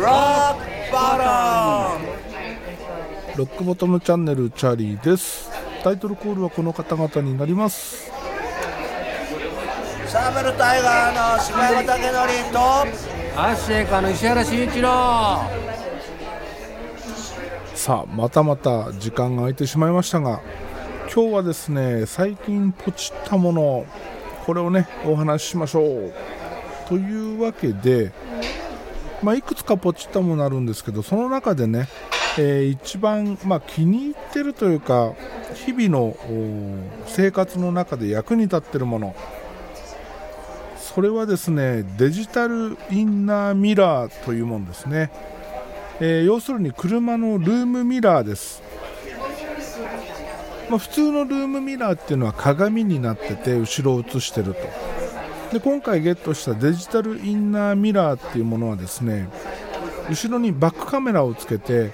Rock bottom. ロックボトムチャンネルチャーリーです。タイトルコールはこの方々になります。サーベルタイガーの柴山武則とアッシェイカーの石原慎一郎。さあまたまた時間が空いてしまいましたが今日はですね最近ポチったものこれをねお話ししましょうというわけで、まあ、いくつかポチったものあるんですけどその中でね、えー一番、まあ、気に入ってるというか日々の生活の中で役に立ってるもの。それはですねデジタルインナーミラーというものですね、えー要するに車のルームミラーです、まあ、普通のルームミラーっていうのは鏡になってて後ろを映してると。で今回ゲットしたデジタルインナーミラーっていうものはですね後ろにバックカメラをつけて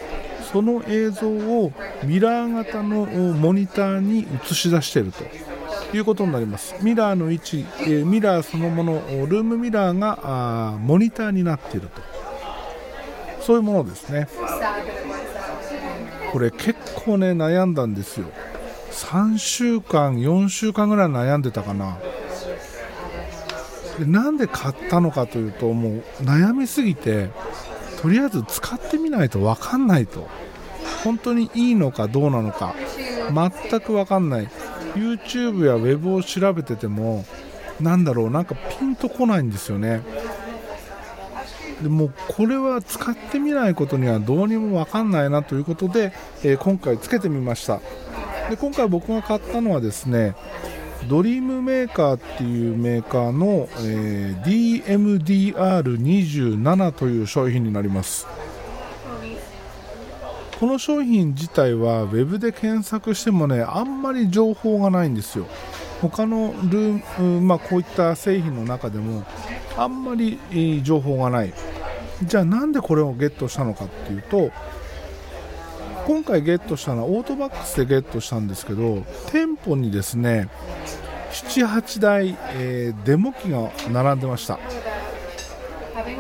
その映像をミラー型のモニターに映し出しているということになります。ミラーの位置、えミラーそのものルームミラーがモニターになっていると。そういうものですね。これ結構ね悩んだんですよ。3週間4週間ぐらい悩んでたかな。でなんで買ったのかというともう悩みすぎてとりあえず使ってみないと分かんないと。本当にいいのかどうなのか全く分かんない。YouTube や Web を調べててもなんだろうなんかピンとこないんですよね。でもこれは使ってみないことにはどうにも分かんないなということで、えー今回つけてみました。で今回僕が買ったのはですねドリームメーカーっていうメーカーの、えー DMDR27 という商品になります。この商品自体は Web で検索してもねあんまり情報がないんですよ。他のルーム、まあ、こういった製品の中でもあんまり情報がない。じゃあなんでこれをゲットしたのかっていうと今回ゲットしたのはオートバックスでゲットしたんですけど店舗にですね78台、えーデモ機が並んでました。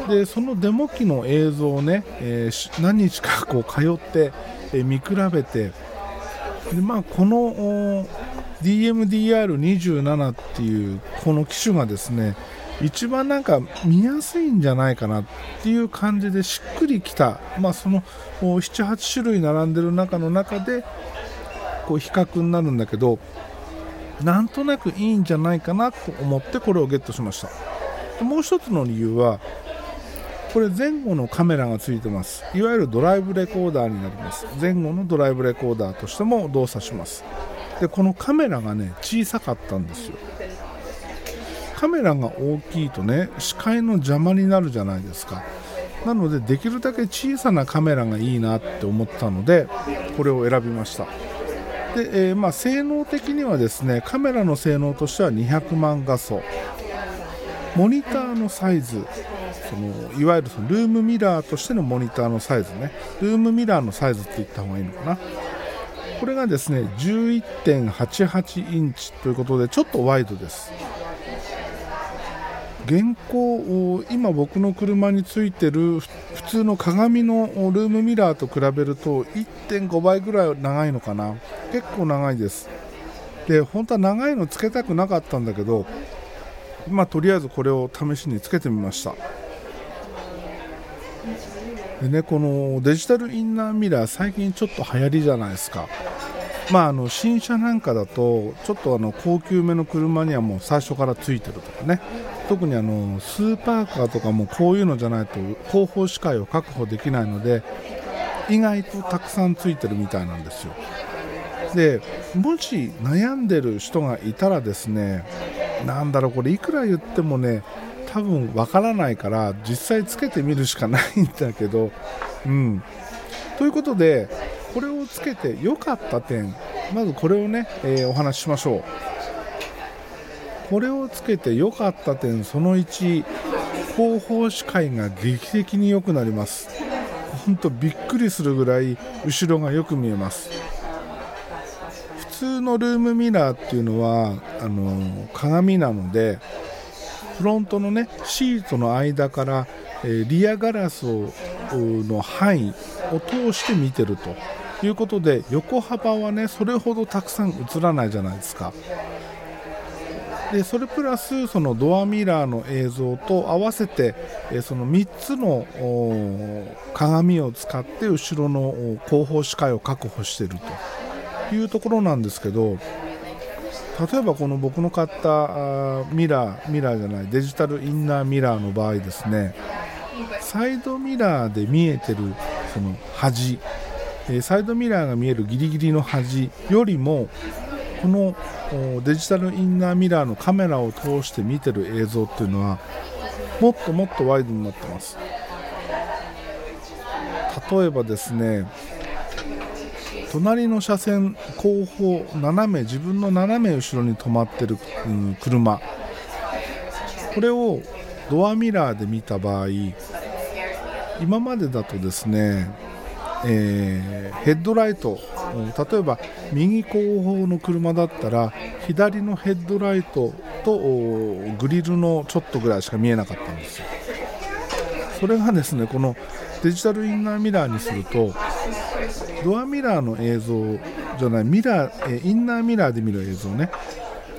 でそのデモ機の映像をね、えー何日かこう通って、えー見比べてで、まあ、この DMDR27 っていうこの機種がですね一番なんか見やすいんじゃないかなっていう感じでしっくりきた、まあ、その78種類並んでる中の中でこう比較になるんだけどなんとなくいいんじゃないかなと思ってこれをゲットしました。もう一つの理由はこれ前後のカメラがついてます。いわゆるドライブレコーダーになります。前後のドライブレコーダーとしても動作します。でこのカメラがね小さかったんですよ。カメラが大きいとね視界の邪魔になるじゃないですか。なのでできるだけ小さなカメラがいいなって思ったのでこれを選びました。で、えーまあ、性能的にはですねカメラの性能としては200万画素。モニターのサイズそのいわゆるそのルームミラーとしてのモニターのサイズね。ルームミラーのサイズって言った方がいいのかな。これがですね11.88インチということでちょっとワイドです。現行今僕の車についてる普通の鏡のルームミラーと比べると1.5倍ぐらい長いのかな。結構長いです。で本当は長いのつけたくなかったんだけどまあとりあえずこれを試しにつけてみました。でねこのデジタルインナーミラー最近ちょっと流行りじゃないですか。まあ、あの新車なんかだとちょっとあの高級めの車にはもう最初からついてるとかね。特にあのスーパーカーとかもこういうのじゃないと後方視界を確保できないので意外とたくさんついてるみたいなんですよ。でもし悩んでる人がいたらですねなんだろうこれいくら言ってもね多分わからないから実際つけてみるしかないんだけど。うん。ということでこれをつけて良かった点まずこれをね、えーお話ししましょう。これをつけて良かった点その1後方視界が劇的に良くなります。本当びっくりするぐらい後ろがよく見えます。普通のルームミラーっていうのはあの鏡なのでフロントのねシートの間からえーリアガラスをの範囲を通して見てると。いうことで横幅はねそれほどたくさん映らないじゃないですか。でそれプラスそのドアミラーの映像と合わせてその3つの鏡を使って後ろの後方視界を確保しているというところなんですけど例えばこの僕の買ったミラーミラーじゃないデジタルインナーミラーの場合ですねサイドミラーで見えてるその端えサイドミラーが見えるギリギリの端よりもこのデジタルインナーミラーのカメラを通して見てる映像っていうのはもっともっとワイドになってます。例えばですね隣の車線後方斜め自分の斜め後ろに止まってる、うん車。これをドアミラーで見た場合今までだとですね、えーヘッドライト。例えば右後方の車だったら左のヘッドライトとグリルのちょっとぐらいしか見えなかったんですよ。それがですねこのデジタルインナーミラーにするとドアミラーの映像じゃないミラー、えーインナーミラーで見る映像ね。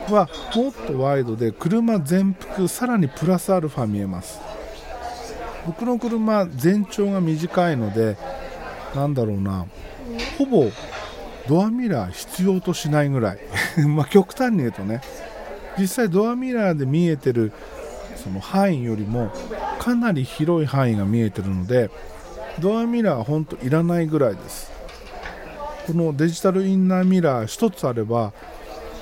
はもっとワイドで車全幅さらにプラスアルファ見えます。僕の車全長が短いのでなんだろうな。ほぼドアミラー必要としないぐらい。ま極端に言うとね。実際ドアミラーで見えてるその範囲よりもかなり広い範囲が見えてるのでドアミラーは本当いらないぐらいです。このデジタルインナーミラー1つあれば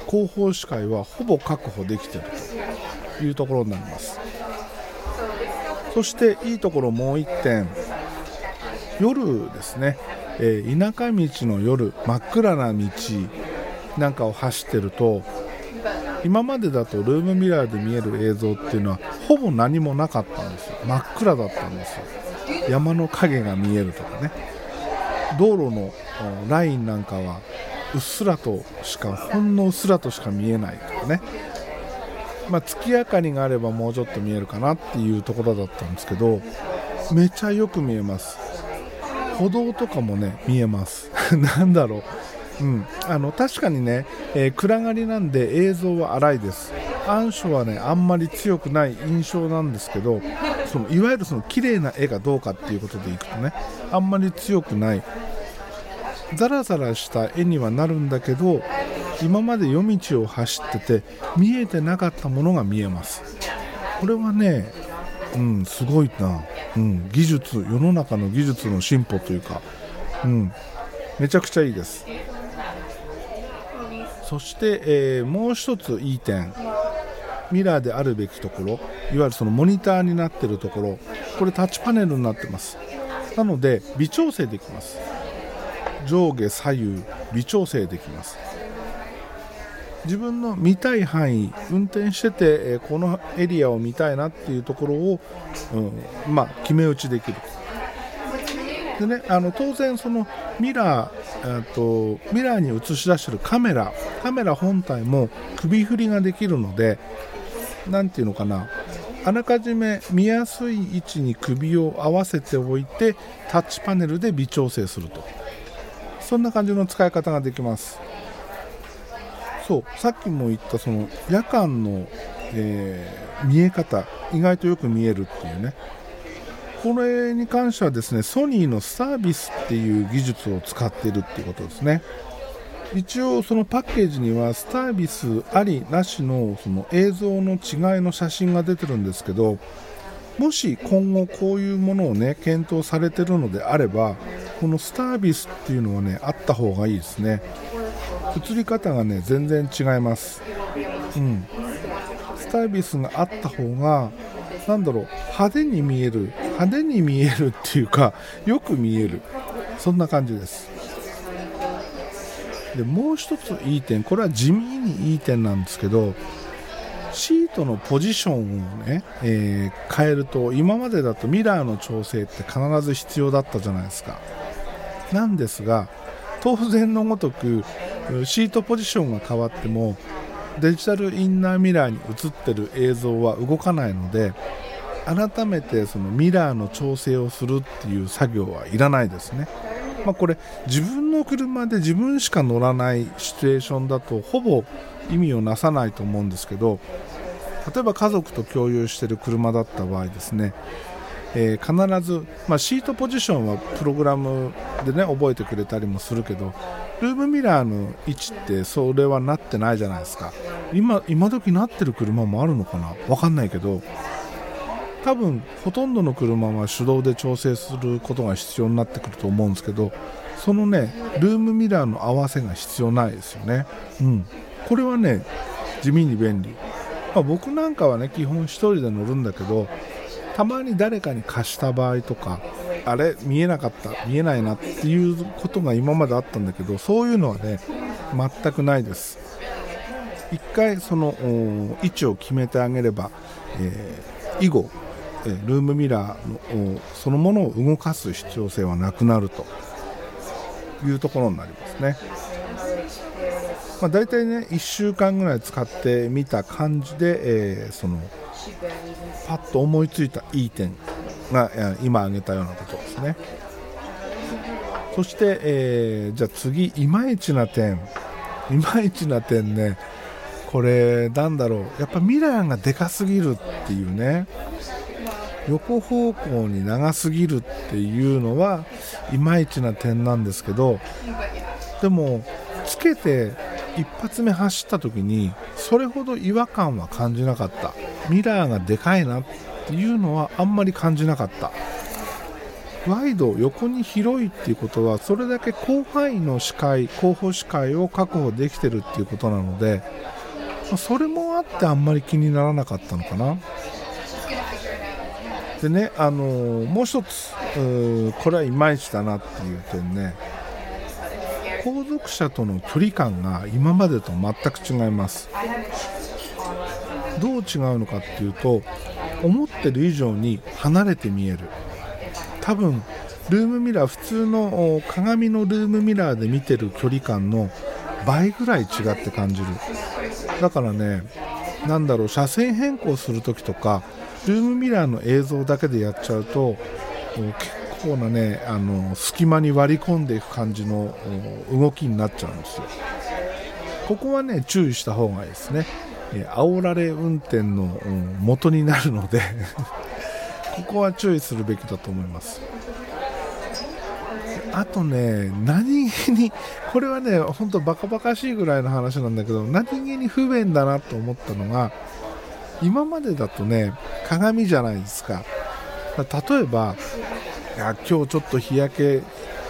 後方視界はほぼ確保できてるというところになります。そしていいところもう1点。夜ですね、えー田舎道の夜真っ暗な道なんかを走ってると今までだとルームミラーで見える映像っていうのはほぼ何もなかったんですよ。真っ暗だったんですよ。山の影が見えるとかね。道路のラインなんかはうっすらとしかほんのうっすらとしか見えないとかね。まあ、月明かりがあればもうちょっと見えるかなっていうところだったんですけどめちゃよく見えます。歩道とかもね見えます。なんだろう、うん、あの確かにね、えー暗がりなんで映像は荒いです。暗所はねあんまり強くない印象なんですけどそのいわゆるその綺麗な絵がどうかっていうことでいくとねあんまり強くない。ザラザラした絵にはなるんだけど今まで夜道を走ってて見えてなかったものが見えます。これはねうんすごいな、うん、技術世の中の技術の進歩というか。うんめちゃくちゃいいです。そして、えーもう一ついい点。ミラーであるべきところ。いわゆるそのモニターになってるところ。これタッチパネルになってます。なので微調整できます。上下左右微調整できます。自分の見たい範囲運転してて、えこのエリアを見たいなっていうところを、うんまあ、決め打ちできる。でね、あの当然そのミラーとミラーに映し出してるカメラカメラ本体も首振りができるのでなんていうのかなあらかじめ見やすい位置に首を合わせておいてタッチパネルで微調整すると。そんな感じの使い方ができます。そうさっきも言ったその夜間の、えー見え方意外とよく見えるっていうね。これに関してはですねソニーのスタービスっていう技術を使ってるっていうことですね。一応そのパッケージにはスタービスありなしのその映像の違いの写真が出てるんですけどもし今後こういうものをね検討されてるのであればこのスタービスっていうのはねあった方がいいですね。映り方がね全然違います。うん。スタービスがあった方がなんだろう派手に見える派手に見えるっていうかよく見える。そんな感じです。でもう一ついい点これは地味にいい点なんですけどシートのポジションをね、えー変えると今までだとミラーの調整って必ず必要だったじゃないですか。なんですが当然のごとくシートポジションが変わってもデジタルインナーミラーに映ってる映像は動かないので改めてそのミラーの調整をするっていう作業はいらないですね。まあ、これ自分の車で自分しか乗らないシチュエーションだとほぼ意味をなさないと思うんですけど例えば家族と共有している車だった場合ですね、えー、必ず、まあ、シートポジションはプログラムでね覚えてくれたりもするけどルームミラーの位置ってそれはなってないじゃないですか。今今時なってる車もあるのかな？分かんないけど。多分ほとんどの車は手動で調整することが必要になってくると思うんですけどそのねルームミラーの合わせが必要ないですよね。うん。これはね地味に便利、まあ、僕なんかはね基本1人で乗るんだけどたまに誰かに貸した場合とかあれ見えなかった見えないなっていうことが今まであったんだけどそういうのはね全くないです。1回その位置を決めてあげれば、えー、以後ルームミラーのそのものを動かす必要性はなくなると。いうところになりますね。まあ、大体ね1週間ぐらい使ってみた感じで、えー、そのパッと思いついたいい点が今挙げたようなことですね。そして、えー、じゃあ次いまいちな点。いまいちな点ね。これなんだろう。やっぱミラーがでかすぎるっていうね。横方向に長すぎるっていうのはいまいちな点なんですけどでもつけて一発目走った時にそれほど違和感は感じなかった。ミラーがでかいなっていうのはあんまり感じなかった。ワイド横に広いっていうことはそれだけ広範囲の視界後方視界を確保できてるっていうことなのでそれもあってあんまり気にならなかったのかな。でね、あのー、もう一つこれはいまいちだなっていう点ね。後続車との距離感が今までと全く違います。どう違うのかっていうと思ってる以上に離れて見える。多分ルームミラー普通の鏡のルームミラーで見てる距離感の倍ぐらい違って感じる。だからね何だろう車線変更する時とかルームミラーの映像だけでやっちゃうと結構なねあの隙間に割り込んでいく感じの動きになっちゃうんですよ。ここはね注意した方がいいですね。煽られ運転の元になるので ここは注意するべきだと思います。あとね、何気に、これはね、本当バカバカしいぐらいの話なんだけど、何気に不便だなと思ったのが、今までだとね鏡じゃないですか。例えばいや今日ちょっと日焼け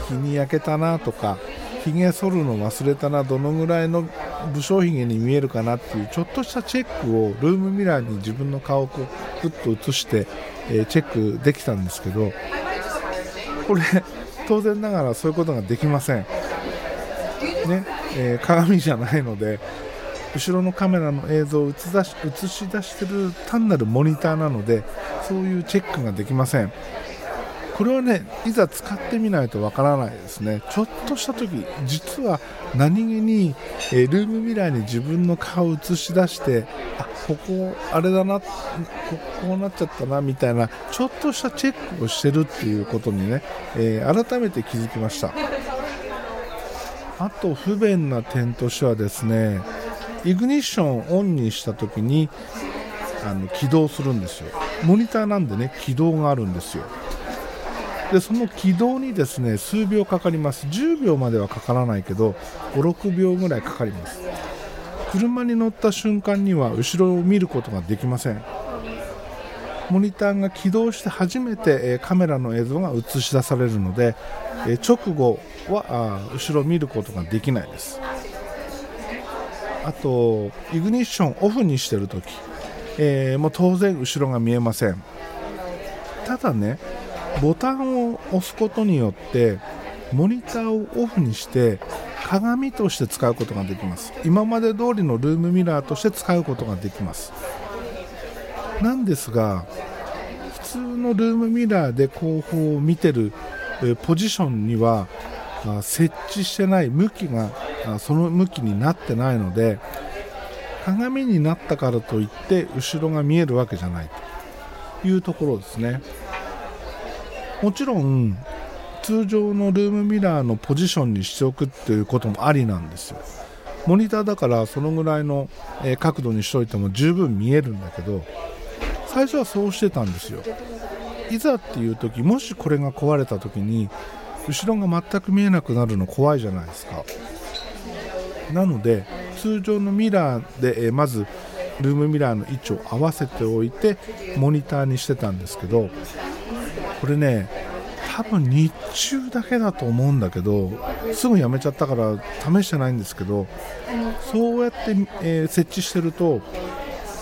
日に焼けたなとかひげ剃るの忘れたなどのぐらいの武将髭に見えるかなっていうちょっとしたチェックをルームミラーに自分の顔をグッと映して、え、チェックできたんですけどこれ当然ながらそういうことができません、ねえー、鏡じゃないので後ろのカメラの映像を映し映し出してる単なるモニターなのでそういうチェックができません。これはねいざ使ってみないとわからないですね。ちょっとした時実は何気に、え、ルームミラーに自分の顔を映し出してあここあれだなここうなっちゃったなみたいなちょっとしたチェックをしてるっていうことにね、えー、改めて気づきました。あと不便な点としてはですねイグニッションをオンにした時にあの起動するんですよ。モニターなんでね起動があるんですよ。でその起動にですね数秒かかります。10秒まではかからないけど56秒ぐらいかかります。車に乗った瞬間には後ろを見ることができません。モニターが起動して初めて、カメラの映像が映し出されるので、直後は後ろを見ることができないです。あとイグニッションオフにしてるとき、えー、もう当然後ろが見えません。ただねボタンを押すことによってモニターをオフにして鏡として使うことができます。今まで通りのルームミラーとして使うことができます。なんですが普通のルームミラーで後方を見てるポジションには設置してない向きがその向きになってないので鏡になったからといって後ろが見えるわけじゃないというところですね。もちろん通常のルームミラーのポジションにしておくっていうこともありなんですよ。モニターだからそのぐらいの、角度にしておいても十分見えるんだけど最初はそうしてたんですよ。いざっていう時もしこれが壊れた時に後ろが全く見えなくなるの怖いじゃないですか。なので通常のミラーで、えまずルームミラーの位置を合わせておいてモニターにしてたんですけどこれね多分日中だけだと思うんだけどすぐやめちゃったから試してないんですけどそうやって、えー、設置してると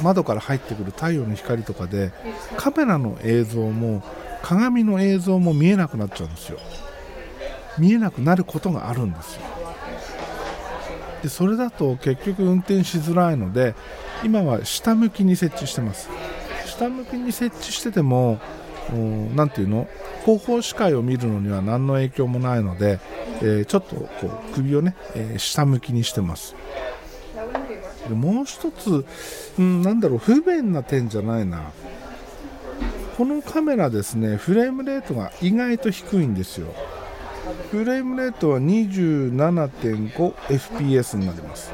窓から入ってくる太陽の光とかでカメラの映像も鏡の映像も見えなくなっちゃうんですよ。見えなくなることがあるんですよ。でそれだと結局運転しづらいので今は下向きに設置してます。下向きに設置してても何ていうの？後方視界を見るのには何の影響もないので、えー、ちょっとこう首をね、えー、下向きにしてます。でもう一つ、うん、なんだろう不便な点じゃないな。このカメラですねフレームレートが意外と低いんですよ。フレームレートは 27.5fps になります、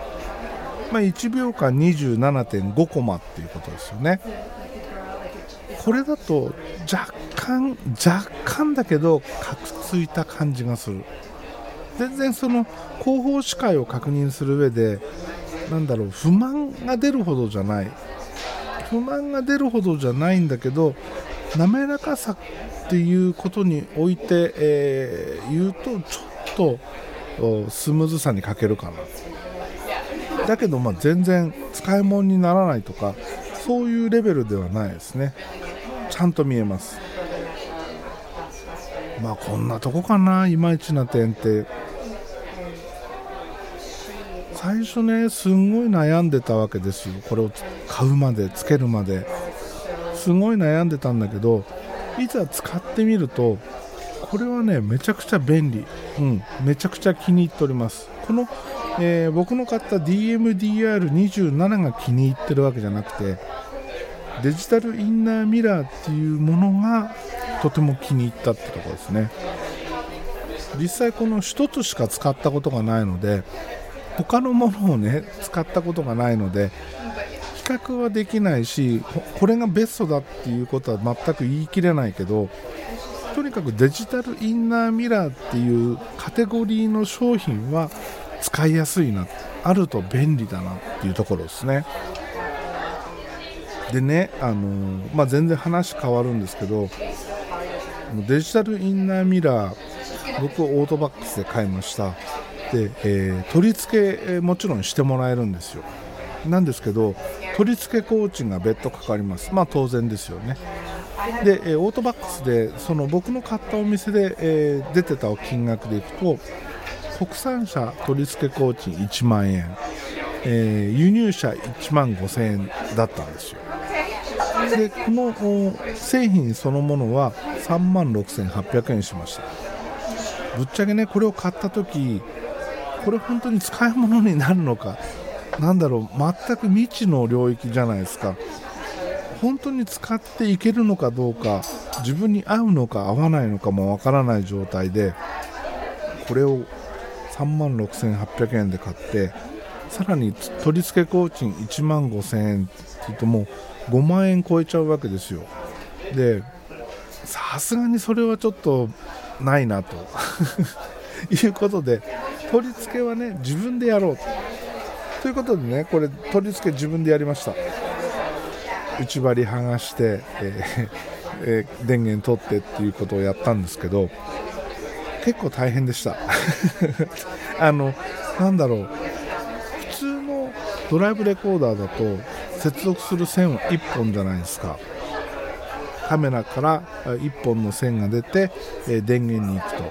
まあ、1秒間27.5コマっていうことですよね。これだと若干若干だけどカクついた感じがする。全然その後方視界を確認する上でなんだろう不満が出るほどじゃない。不満が出るほどじゃないんだけど滑らかさっていうことにおいて、えー、言うとちょっとスムーズさに欠けるかな。だけどまあ全然使い物にならないとかそういうレベルではないですね。ちゃんと見えます。まあこんなとこかないまいちな点って。最初ねすんごい悩んでたわけですよ。これを買うまでつけるまで。すごい悩んでたんだけどいざ使ってみるとこれはねめちゃくちゃ便利、うん、めちゃくちゃ気に入っております。この、えー、僕の買った DMDR27 が気に入ってるわけじゃなくてデジタルインナーミラーっていうものがとても気に入ったってとこですね。実際この1つしか使ったことがないので他のものをね使ったことがないので比較はできないしこれがベストだっていうことは全く言い切れないけどとにかくデジタルインナーミラーっていうカテゴリーの商品は使いやすいなあると便利だなっていうところですね。でね、あの、まあ、全然話変わるんですけどデジタルインナーミラー僕オートバックスで買いました。で、えー、取り付け、え、もちろんしてもらえるんですよ。なんですけど取り付け工賃が別途かかります。まあ当然ですよね。で、え、オートバックスでその僕の買ったお店で、えー、出てた金額でいくと国産車取り付け工賃1万円、えー、輸入車1万5000円だったんですよ。でこの製品そのものは3万6800円しました。ぶっちゃけねこれを買った時これ本当に使い物になるのかなんだろう全く未知の領域じゃないですか。本当に使っていけるのかどうか自分に合うのか合わないのかもわからない状態でこれを3万6800円で買ってさらに取り付け工賃1万5000円って言うともう5万円超えちゃうわけですよ。でさすがにそれはちょっとないなと。いうことで取り付けはね自分でやろう。ということでねこれ取り付け自分でやりました。内張り剥がして、えーえー、電源取ってっていうことをやったんですけど結構大変でした。あのなんだろう。ドライブレコーダーだと接続する線は1本じゃないですか。カメラから1本の線が出て、え電源に行くと。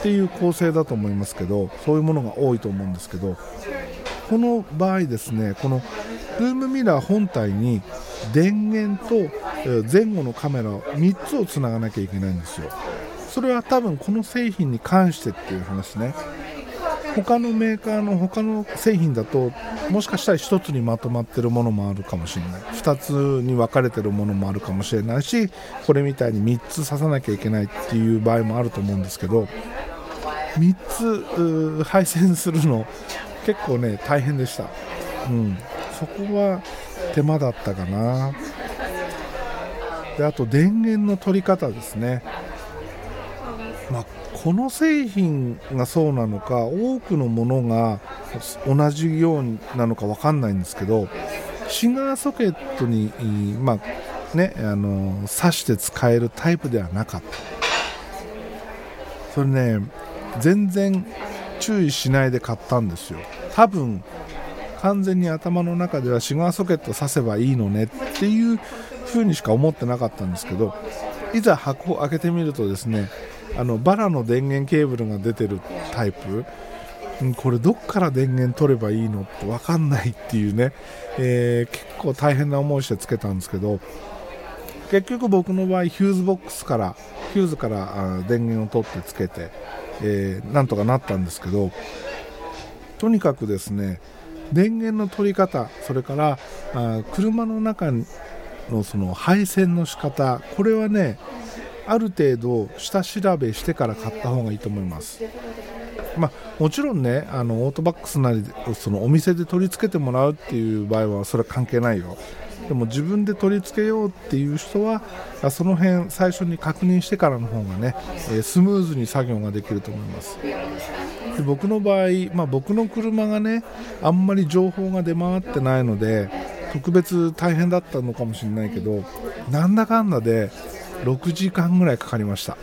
っていう構成だと思いますけどそういうものが多いと思うんですけどこの場合ですねこのルームミラー本体に電源と前後のカメラ3つをつながなきゃいけないんですよ。それは多分この製品に関してっていう話ね。他のメーカーの他の製品だともしかしたら1つにまとまってるものもあるかもしれない。2つに分かれてるものもあるかもしれないしこれみたいに3つ刺さなきゃいけないっていう場合もあると思うんですけど3つ配線するの結構ね大変でした、うん、そこは手間だったかな。であと電源の取り方ですね。まあ、この製品がそうなのか多くのものが同じようなのか分かんないんですけどシガーソケットに、まあね、あの挿して使えるタイプではなかった。それね全然注意しないで買ったんですよ。多分完全に頭の中ではシガーソケット挿せばいいのねっていう風にしか思ってなかったんですけどいざ箱を開けてみるとですねあのバラの電源ケーブルが出てるタイプ。これどっから電源取ればいいのって分かんないっていうね、えー、結構大変な思いしてつけたんですけど。結局僕の場合ヒューズボックスからヒューズから電源を取ってつけて、えー、なんとかなったんですけど。とにかくですね電源の取り方それからあ車の中のその配線の仕方これはねある程度下調べしてから買った方がいいと思います。まあ、もちろんねあのオートバックスなりそのお店で取り付けてもらうっていう場合はそれは関係ないよでも自分で取り付けようっていう人はその辺最初に確認してからの方がね、スムーズに作業ができると思いますで僕の場合、まあ、僕の車がねあんまり情報が出回ってないので特別大変だったのかもしれないけどなんだかんだで6時間ぐらいかかりました。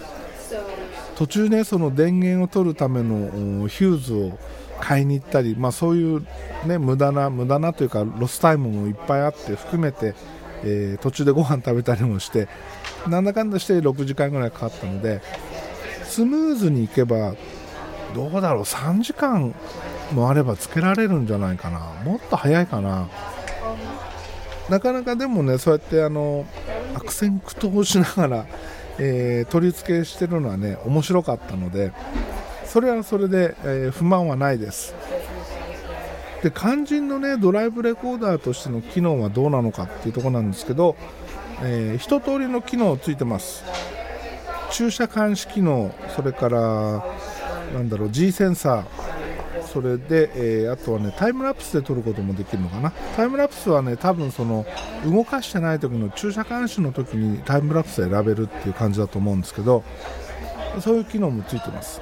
途中ねその電源を取るためのヒューズを買いに行ったり、まあ、そういう、ね、無駄な無駄なというかロスタイムもいっぱいあって含めて、えー、途中でご飯食べたりもしてなんだかんだして6時間ぐらいかかったのでスムーズにいけばどうだろう3時間もあればつけられるんじゃないかな。もっと早いかな。なかなかでもねそうやってあの悪戦苦闘しながら、えー、取り付けしてるのはね面白かったのでそれはそれで、えー、不満はないです。で肝心のねドライブレコーダーとしての機能はどうなのかっていうところなんですけど、えー、一通りの機能ついてます。駐車監視機能それからなんだろう G センサー。それで、えー、あとはねタイムラプスで撮ることもできるのかな。タイムラプスはね多分その動かしてない時の駐車監視の時にタイムラプス選べるっていう感じだと思うんですけどそういう機能もついてます。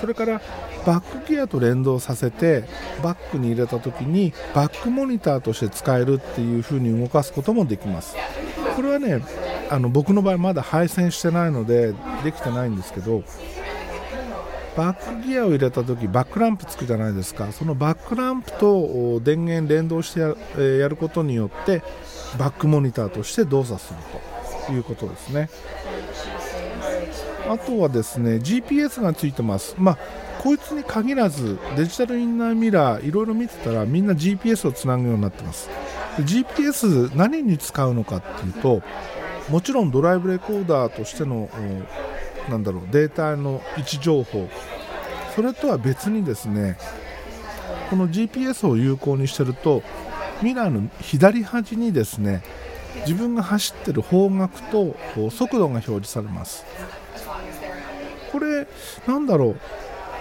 それからバックギアと連動させてバックに入れた時にバックモニターとして使えるっていう風に動かすこともできます。これはねあの僕の場合まだ配線してないのでできてないんですけどバックギアを入れた時バックランプつくじゃないですか。そのバックランプと電源連動してや,、えやることによってバックモニターとして動作するということですね。あとはですね GPS がついてます。まあこいつに限らずデジタルインナーミラーいろいろ見てたらみんな GPS をつなぐようになってます。GPS 何に使うのかっていうともちろんドライブレコーダーとしてのなんだろうデータの位置情報。それとは別にですねこの GPS を有効にしてるとミラーの左端にですね自分が走ってる方角と速度が表示されます。これなんだろう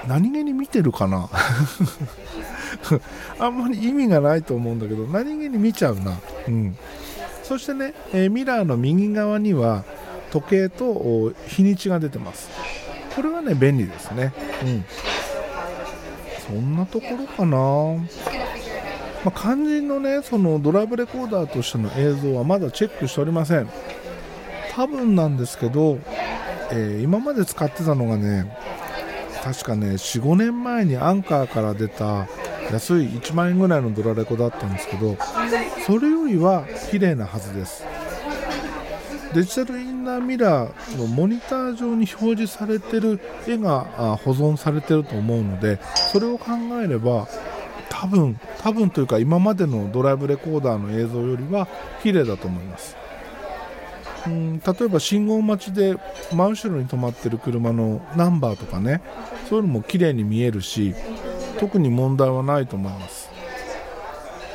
何気に見てるかな？あんまり意味がないと思うんだけど何気に見ちゃうな、うん、そしてね、えー、ミラーの右側には時計と日にちが出てます。これはね便利ですね。うん。そんなところかな。まあ、肝心のねそのドライブレコーダーとしての映像はまだチェックしておりません。多分なんですけど、えー、今まで使ってたのがね確かね45年前にアンカーから出た安い1万円ぐらいのドラレコだったんですけどそれよりは綺麗なはずです。デジタルインナーミラーのモニター上に表示されてる絵が保存されてると思うのでそれを考えれば多分多分というか今までのドライブレコーダーの映像よりは綺麗だと思います。うん例えば信号待ちで真後ろに止まってる車のナンバーとかねそういうのも綺麗に見えるし特に問題はないと思います、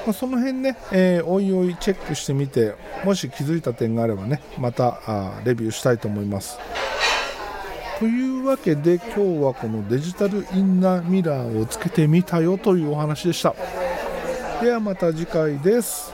まあ、その辺ね、えーおいおいチェックしてみてもし気づいた点があればねまたあレビューしたいと思います。というわけで今日はこのデジタルインナーミラーをつけてみたよというお話でした。ではまた次回です。